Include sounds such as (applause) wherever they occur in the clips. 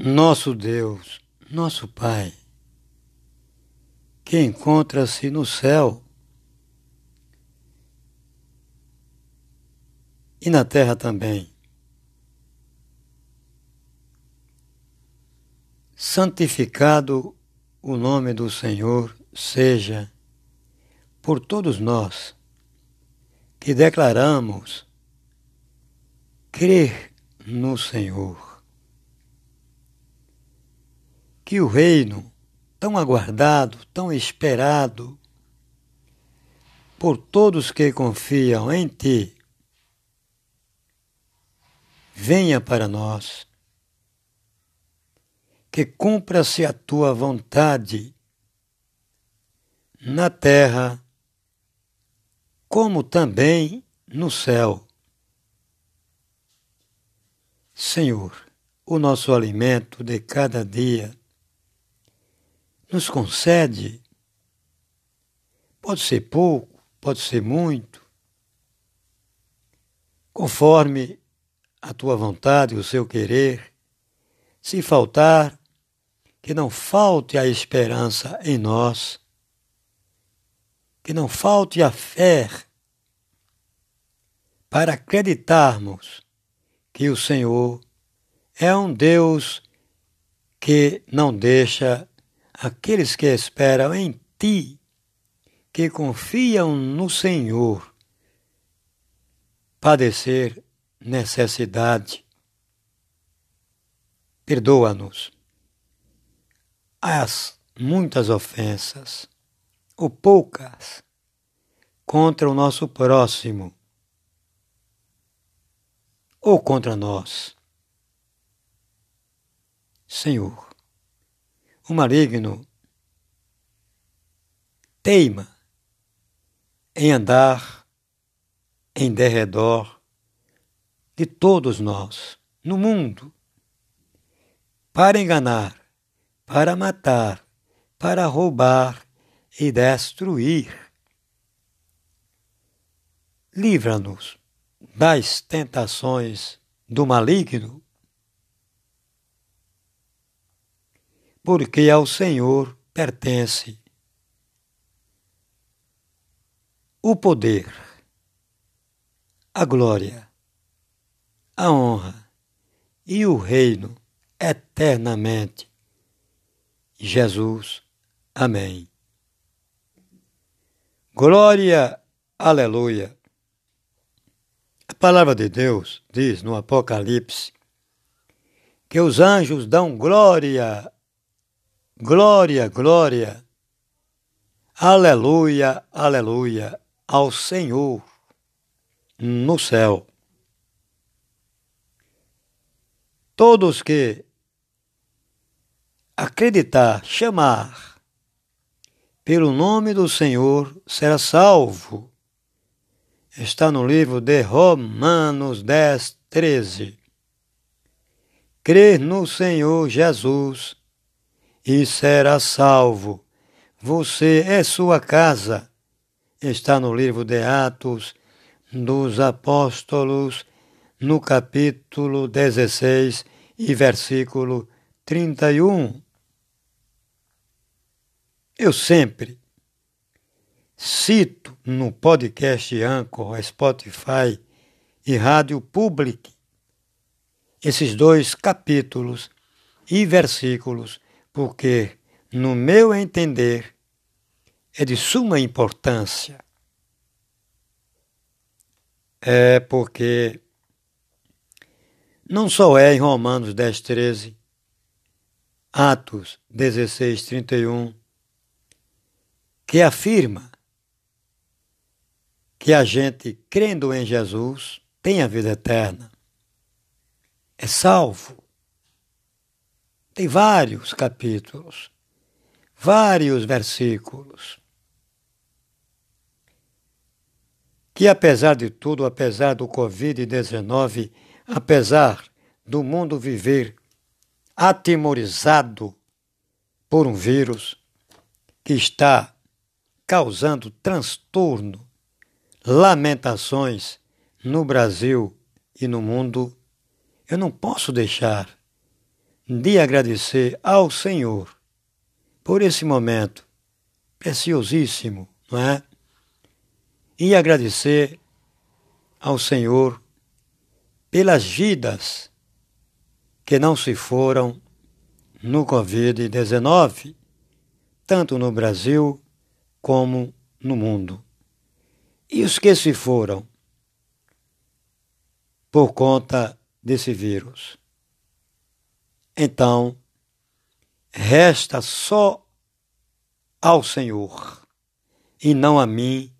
Nosso Deus, nosso Pai, que encontra-se no céu e na terra também. Santificado o nome do Senhor seja por todos nós que declaramos crer no Senhor. Que o reino tão aguardado, tão esperado por todos que confiam em Ti, venha para nós. Que cumpra-se a Tua vontade na terra, como também no céu. Senhor, o nosso alimento de cada dia, nos concede. Pode ser pouco, pode ser muito, conforme a tua vontade, o seu querer. Se faltar, que não falte a esperança em nós, que não falte a fé para acreditarmos que o Senhor é um Deus que não deixa aqueles que esperam em ti, que confiam no Senhor, padecer necessidade. Perdoa-nos as muitas ofensas, ou poucas, contra o nosso próximo, ou contra nós. Senhor, o maligno teima em andar em derredor de todos nós, no mundo, para enganar, para matar, para roubar e destruir. Livra-nos das tentações do maligno porque ao Senhor pertence o poder, a glória, a honra e o reino eternamente. Jesus. Amém. Glória, aleluia. A palavra de Deus diz no Apocalipse que os anjos dão glória Glória, glória, aleluia, aleluia ao Senhor no céu. Todos que acreditar, chamar pelo nome do Senhor será salvo. Está no livro de Romanos 10, 13. Crer no Senhor Jesus e será salvo. Você é sua casa. Está no livro de Atos dos Apóstolos, no capítulo 16 e versículo 31. Eu sempre cito no podcast Anchor, Spotify e Rádio Public esses dois capítulos e versículos porque, no meu entender, é de suma importância. É porque não só é em Romanos 10, 13, Atos 16, 31, que afirma que a gente, crendo em Jesus, tem a vida eterna, é salvo. Tem vários capítulos, vários versículos. Que apesar de tudo, apesar do Covid-19, apesar do mundo viver atemorizado por um vírus que está causando transtorno, lamentações no Brasil e no mundo, eu não posso deixar de agradecer ao Senhor por esse momento preciosíssimo, não é? E agradecer ao Senhor pelas vidas que não se foram no Covid-19, tanto no Brasil como no mundo. E os que se foram por conta desse vírus. Então, resta só ao Senhor, e não a mim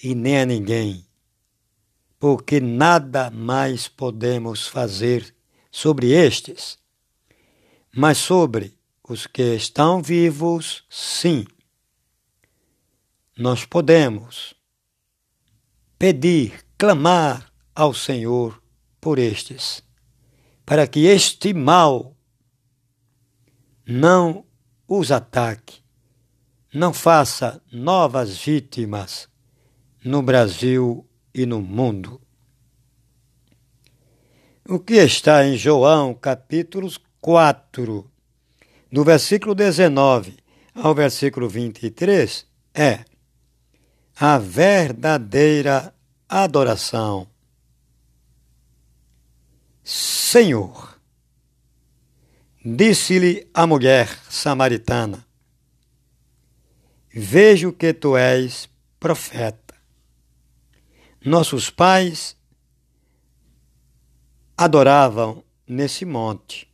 e nem a ninguém, porque nada mais podemos fazer sobre estes, mas sobre os que estão vivos, sim. Nós podemos pedir, clamar ao Senhor por estes, para que este mal não os ataque, não faça novas vítimas no Brasil e no mundo. O que está em João, capítulo 4, do versículo 19 ao versículo 23, é a verdadeira adoração. Senhor, disse-lhe a mulher samaritana: Vejo que tu és profeta. Nossos pais adoravam nesse monte.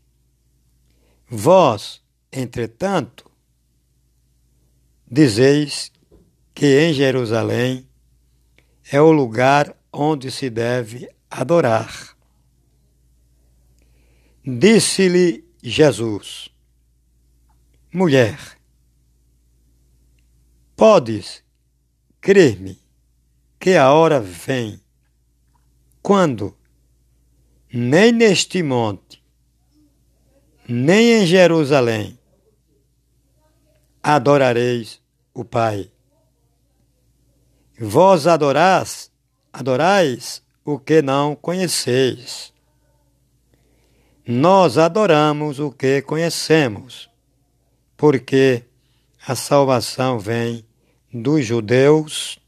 Vós, entretanto, dizeis que em Jerusalém é o lugar onde se deve adorar. Disse-lhe Jesus: Mulher, podes crer-me que a hora vem quando nem neste monte, nem em Jerusalém adorareis o Pai. Vós adorás, adorais o que não conheceis. Nós adoramos o que conhecemos, porque a salvação vem dos judeus.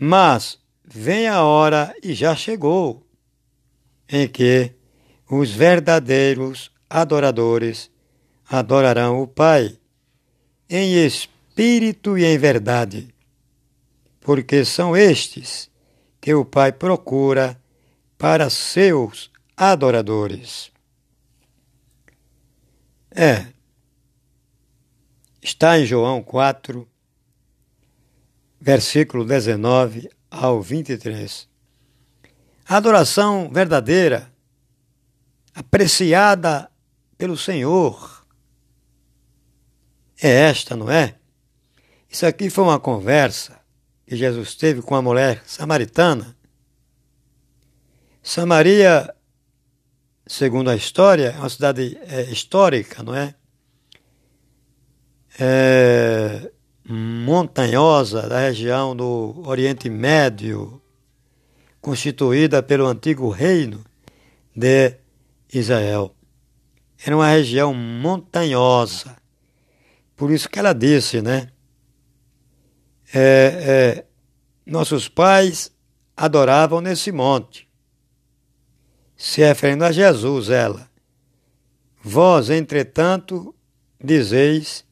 Mas vem a hora, e já chegou, em que os verdadeiros adoradores adorarão o Pai em espírito e em verdade, porque são estes que o Pai procura para seus adoradores. É, está em João 4, versículo 19 ao 23. A adoração verdadeira, apreciada pelo Senhor, é esta, não é? Isso aqui foi uma conversa que Jesus teve com a mulher samaritana Samaria, segundo a história, é uma cidade é, histórica, não é? é? Montanhosa, da região do Oriente Médio, constituída pelo antigo reino de Israel. Era uma região montanhosa. Por isso que ela disse, né? É, é, nossos pais adoravam nesse monte se referindo a Jesus, ela. Vós, entretanto, dizeis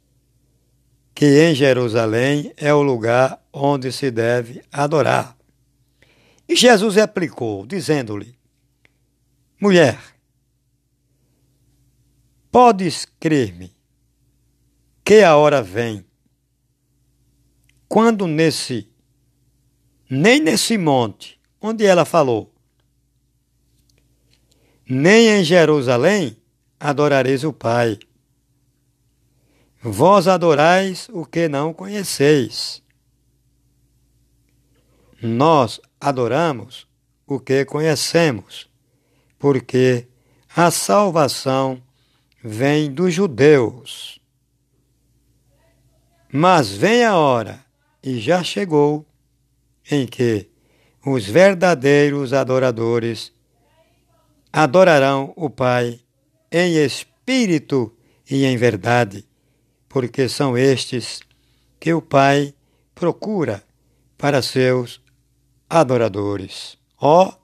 que em Jerusalém é o lugar onde se deve adorar. E Jesus replicou, dizendo-lhe: Mulher, podes crer-me que a hora vem, quando nesse, nem nesse monte onde ela falou, nem em Jerusalém adorareis o Pai. Vós adorais o que não conheceis. Nós adoramos o que conhecemos, porque a salvação vem dos judeus. Mas vem a hora, e já chegou, em que os verdadeiros adoradores adorarão o Pai em espírito e em verdade, porque são estes que o Pai procura para seus adoradores. Ó, oh,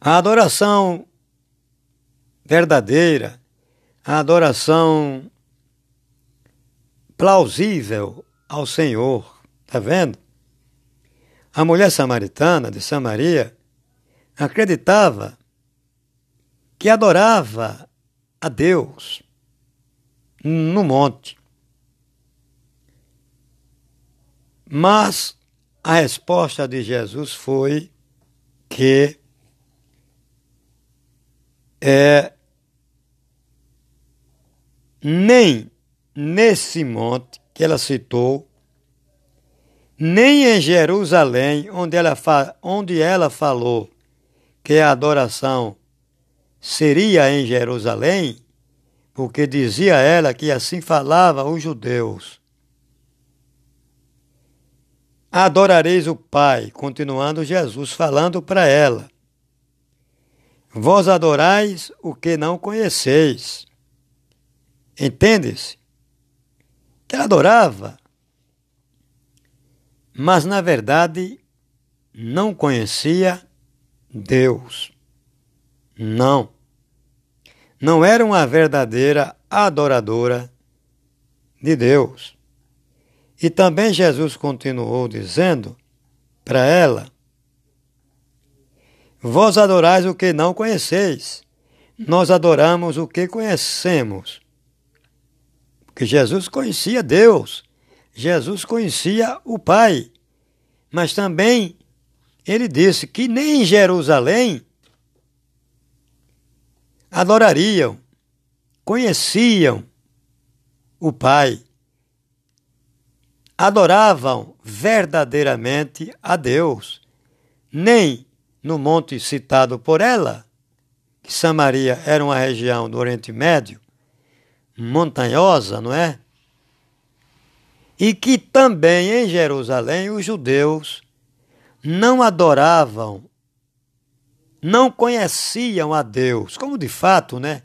a adoração verdadeira, a adoração plausível ao Senhor, tá vendo? A mulher samaritana de Samaria acreditava que adorava a Deus no monte. Mas a resposta de Jesus foi que é, nem nesse monte que ela citou, nem em Jerusalém, onde ela, onde ela falou que a adoração seria em Jerusalém, porque dizia ela que assim falava os judeus. Adorareis o Pai, continuando Jesus falando para ela. Vós adorais o que não conheceis. Entendes? Que adorava, mas na verdade não conhecia Deus. Não. Não era uma verdadeira adoradora de Deus. E também Jesus continuou dizendo para ela Vós adorais o que não conheceis. Nós adoramos o que conhecemos. Porque Jesus conhecia Deus. Jesus conhecia o Pai. Mas também ele disse que nem em Jerusalém adorariam, conheciam o Pai, adoravam verdadeiramente a Deus, nem no monte citado por ela, que Samaria era uma região do Oriente Médio, montanhosa, não é? E que também em Jerusalém os judeus não adoravam, não conheciam a Deus, como de fato, né?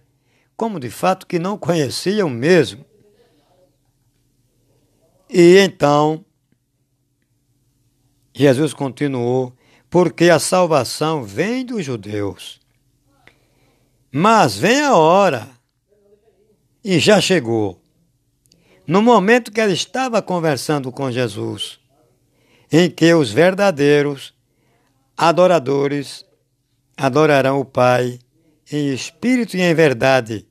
Como de fato que não conheciam mesmo. E então, Jesus continuou porque a salvação vem dos judeus. Mas vem a hora, e já chegou, no momento que ela estava conversando com Jesus, em que os verdadeiros adoradores adorarão o Pai em espírito e em verdade,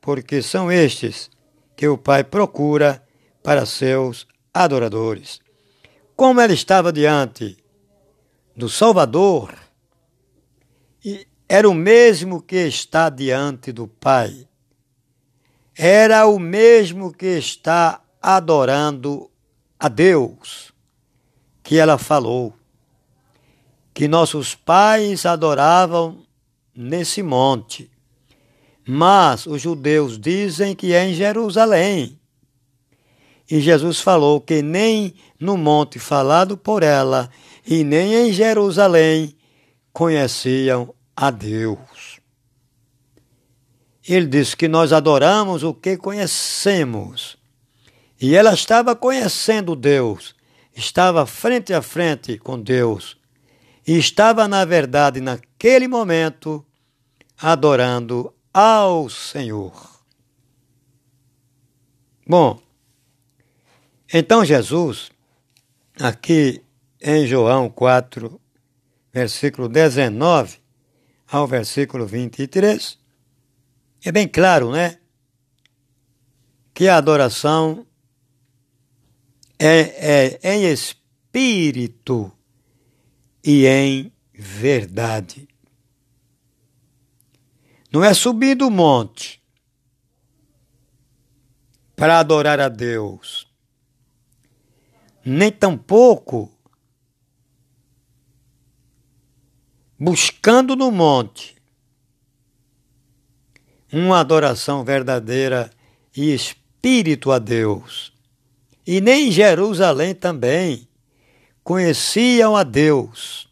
porque são estes que o Pai procura para seus adoradores. Como ela estava diante do Salvador era o mesmo que está diante do Pai. Era o mesmo que está adorando a Deus, que ela falou, que nossos pais adoravam nesse monte. Mas os judeus dizem que é em Jerusalém. E Jesus falou que nem no monte falado por ela e nem em Jerusalém conheciam a Deus. Ele disse que nós adoramos o que conhecemos. E ela estava conhecendo Deus, estava frente a frente com Deus, e estava, na verdade, naquele momento, adorando ao Senhor. Bom, então Jesus, aqui em João 4, versículo 19 ao versículo 23, é bem claro, né? Que a adoração é, é em espírito e em verdade. Não é subir do monte para adorar a Deus, nem tampouco buscando no monte uma adoração verdadeira e espírito a Deus. E nem em Jerusalém também conheciam a Deus,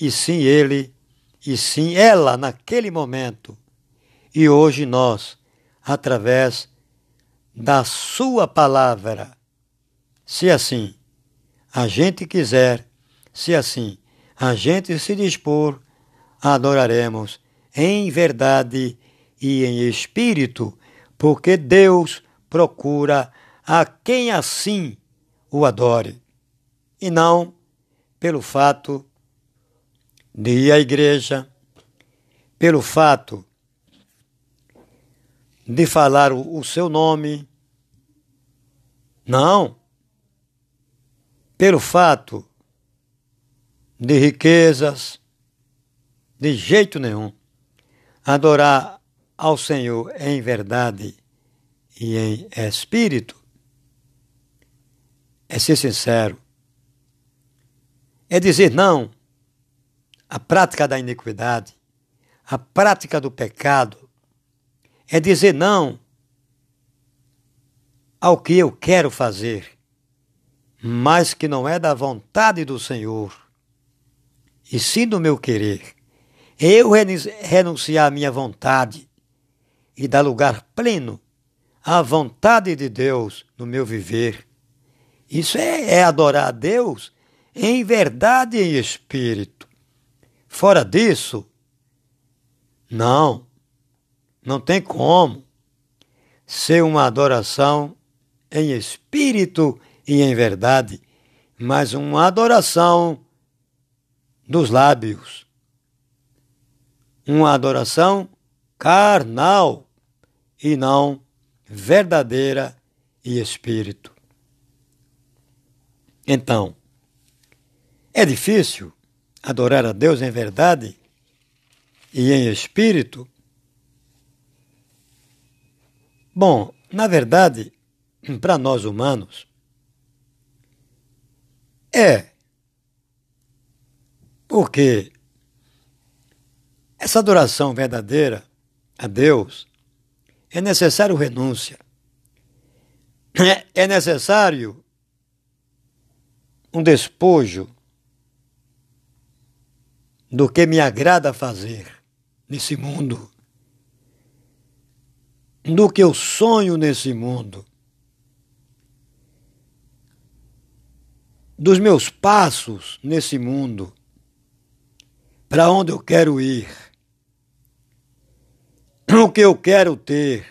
e sim ele e sim ela naquele momento. E hoje nós, através da Sua palavra, se assim a gente quiser, se assim a gente se dispor, adoraremos em verdade e em espírito, porque Deus procura a quem assim o adore, e não pelo fato de ir à igreja, pelo fato de falar o, seu nome. Não. Pelo fato de riquezas, de jeito nenhum. Adorar ao Senhor em verdade e em espírito é ser sincero, é dizer não à prática da iniquidade, à prática do pecado, é dizer não ao que eu quero fazer, mas que não é da vontade do Senhor, e sim do meu querer. Eu renunciar à minha vontade e dar lugar pleno à vontade de Deus no meu viver. Isso é, é adorar a Deus em verdade e espírito. Fora disso, não, não tem como ser uma adoração em espírito e em verdade, mas uma adoração dos lábios, uma adoração carnal e não verdadeira e espírito. Então, é difícil adorar a Deus em verdade e em espírito? Bom, na verdade, (clears throat) para nós humanos, é. Porque essa adoração verdadeira a Deus é necessário renúncia. (clears throat) É necessário um despojo do que me agrada fazer nesse mundo, do que eu sonho nesse mundo, dos meus passos nesse mundo, para onde eu quero ir, o que eu quero ter,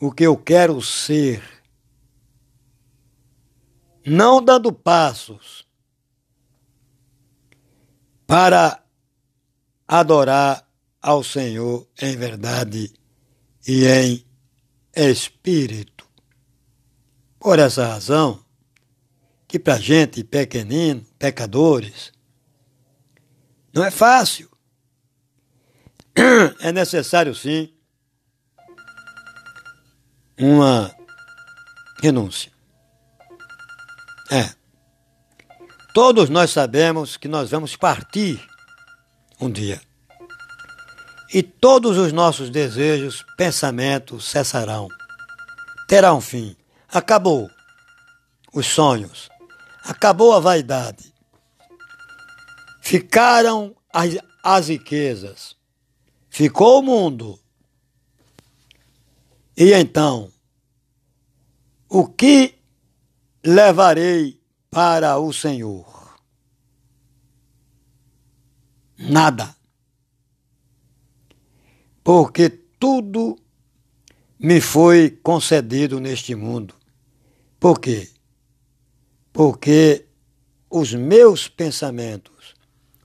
o que eu quero ser. Não dando passos para adorar ao Senhor em verdade e em espírito. Por essa razão, que para gente pequenino, pecadores, não é fácil. (clears throat) É necessário sim uma renúncia. É. Todos nós sabemos que nós vamos partir um dia. E todos os nossos desejos, pensamentos cessarão. Terá um fim. Acabou os sonhos. Acabou a vaidade. Ficaram as, as riquezas. Ficou o mundo. E então, o que levarei para o Senhor? nada. Porque tudo me foi concedido neste mundo. Por quê? Porque os meus pensamentos,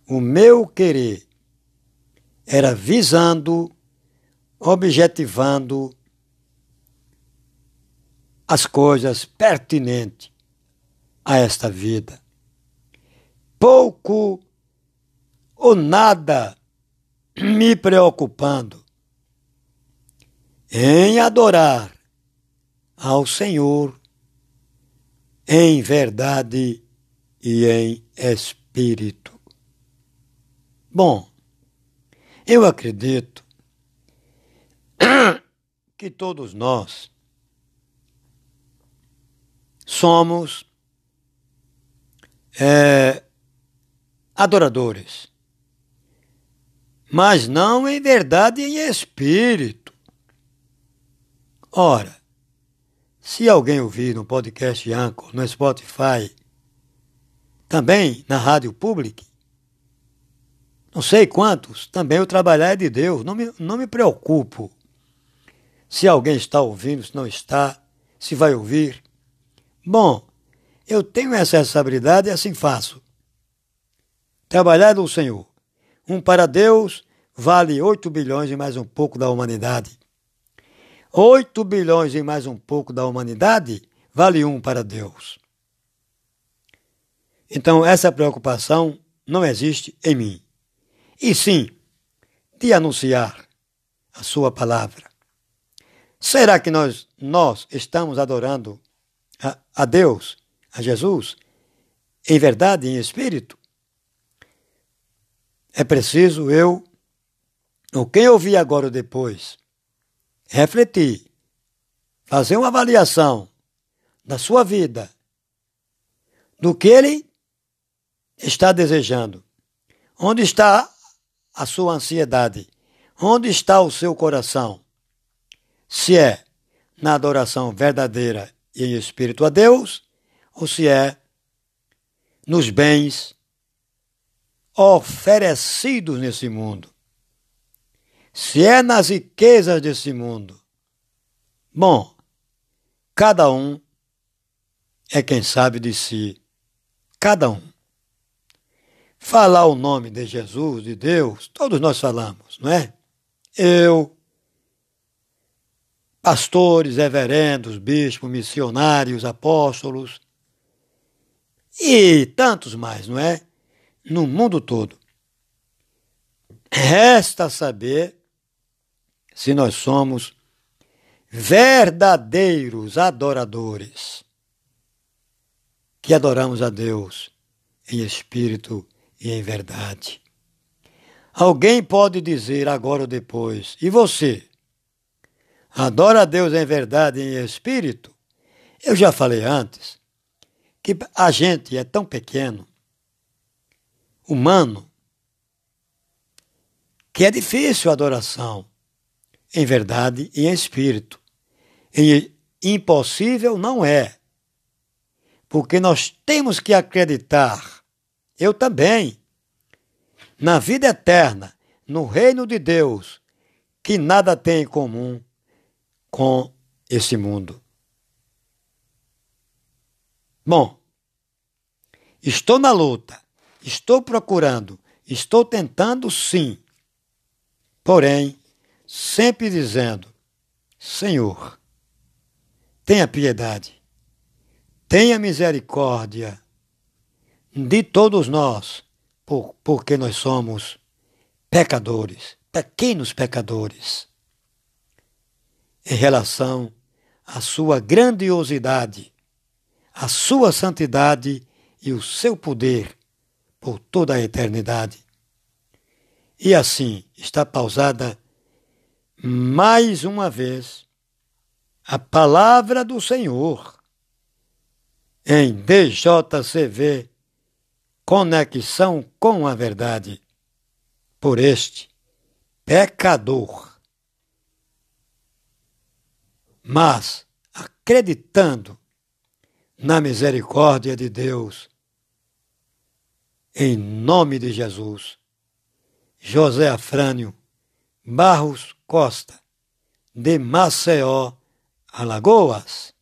o meu querer, era visando, objetivando as coisas pertinentes a esta vida. Pouco ou nada me preocupando em adorar ao Senhor em verdade e em espírito. Bom, eu acredito (coughs) que todos nós somos é, adoradores mas não em verdade e em espírito. Ora, se alguém ouvir no podcast Anchor, no Spotify, também na rádio pública, não sei quantos, também o trabalhar é de Deus, não me, não me preocupo se alguém está ouvindo, se não está, se vai ouvir. Bom, eu tenho essa responsabilidade e assim faço. Trabalhar do Senhor. Um para Deus vale 8 bilhões e mais um pouco da humanidade. 8 bilhões e mais um pouco da humanidade vale um para Deus. Então, essa preocupação não existe em mim. E sim, de anunciar a Sua palavra. Será que nós, nós estamos adorando a, a Deus, a Jesus, em verdade em espírito? É preciso eu, ou quem ouvir agora ou depois, refletir, fazer uma avaliação da sua vida, do que ele está desejando. Onde está a sua ansiedade? Onde está o seu coração? Se é na adoração verdadeira e em espírito a Deus, ou se é nos bens oferecidos nesse mundo. Se é nas riquezas desse mundo. Bom, cada um é quem sabe de si. Cada um. Falar o nome de Jesus, de Deus, todos nós falamos, não é? Eu, pastores, reverendos, bispos, missionários, apóstolos e tantos mais, não é? no mundo todo. Resta saber se nós somos verdadeiros adoradores, que adoramos a Deus em espírito e em verdade. Alguém pode dizer agora ou depois, e você? Adora a Deus em verdade e em espírito? Eu já falei antes que a gente é tão pequeno humano que é difícil a adoração em verdade e em espírito. E impossível não é. Porque nós temos que acreditar, eu também, na vida eterna, no reino de Deus, que nada tem em comum com esse mundo. Bom, estou na luta Estou procurando, estou tentando sim. Porém, sempre dizendo: Senhor, tenha piedade, tenha misericórdia de todos nós, por, porque nós somos pecadores, pequenos pecadores, em relação à sua grandiosidade, à sua santidade e o seu poder por toda a eternidade. E assim está pausada mais uma vez a palavra do Senhor em DJCV Conexão com a Verdade por este pecador. Mas acreditando na misericórdia de Deus em nome de Jesus. José Afrânio Barros Costa, de Maceió, Alagoas.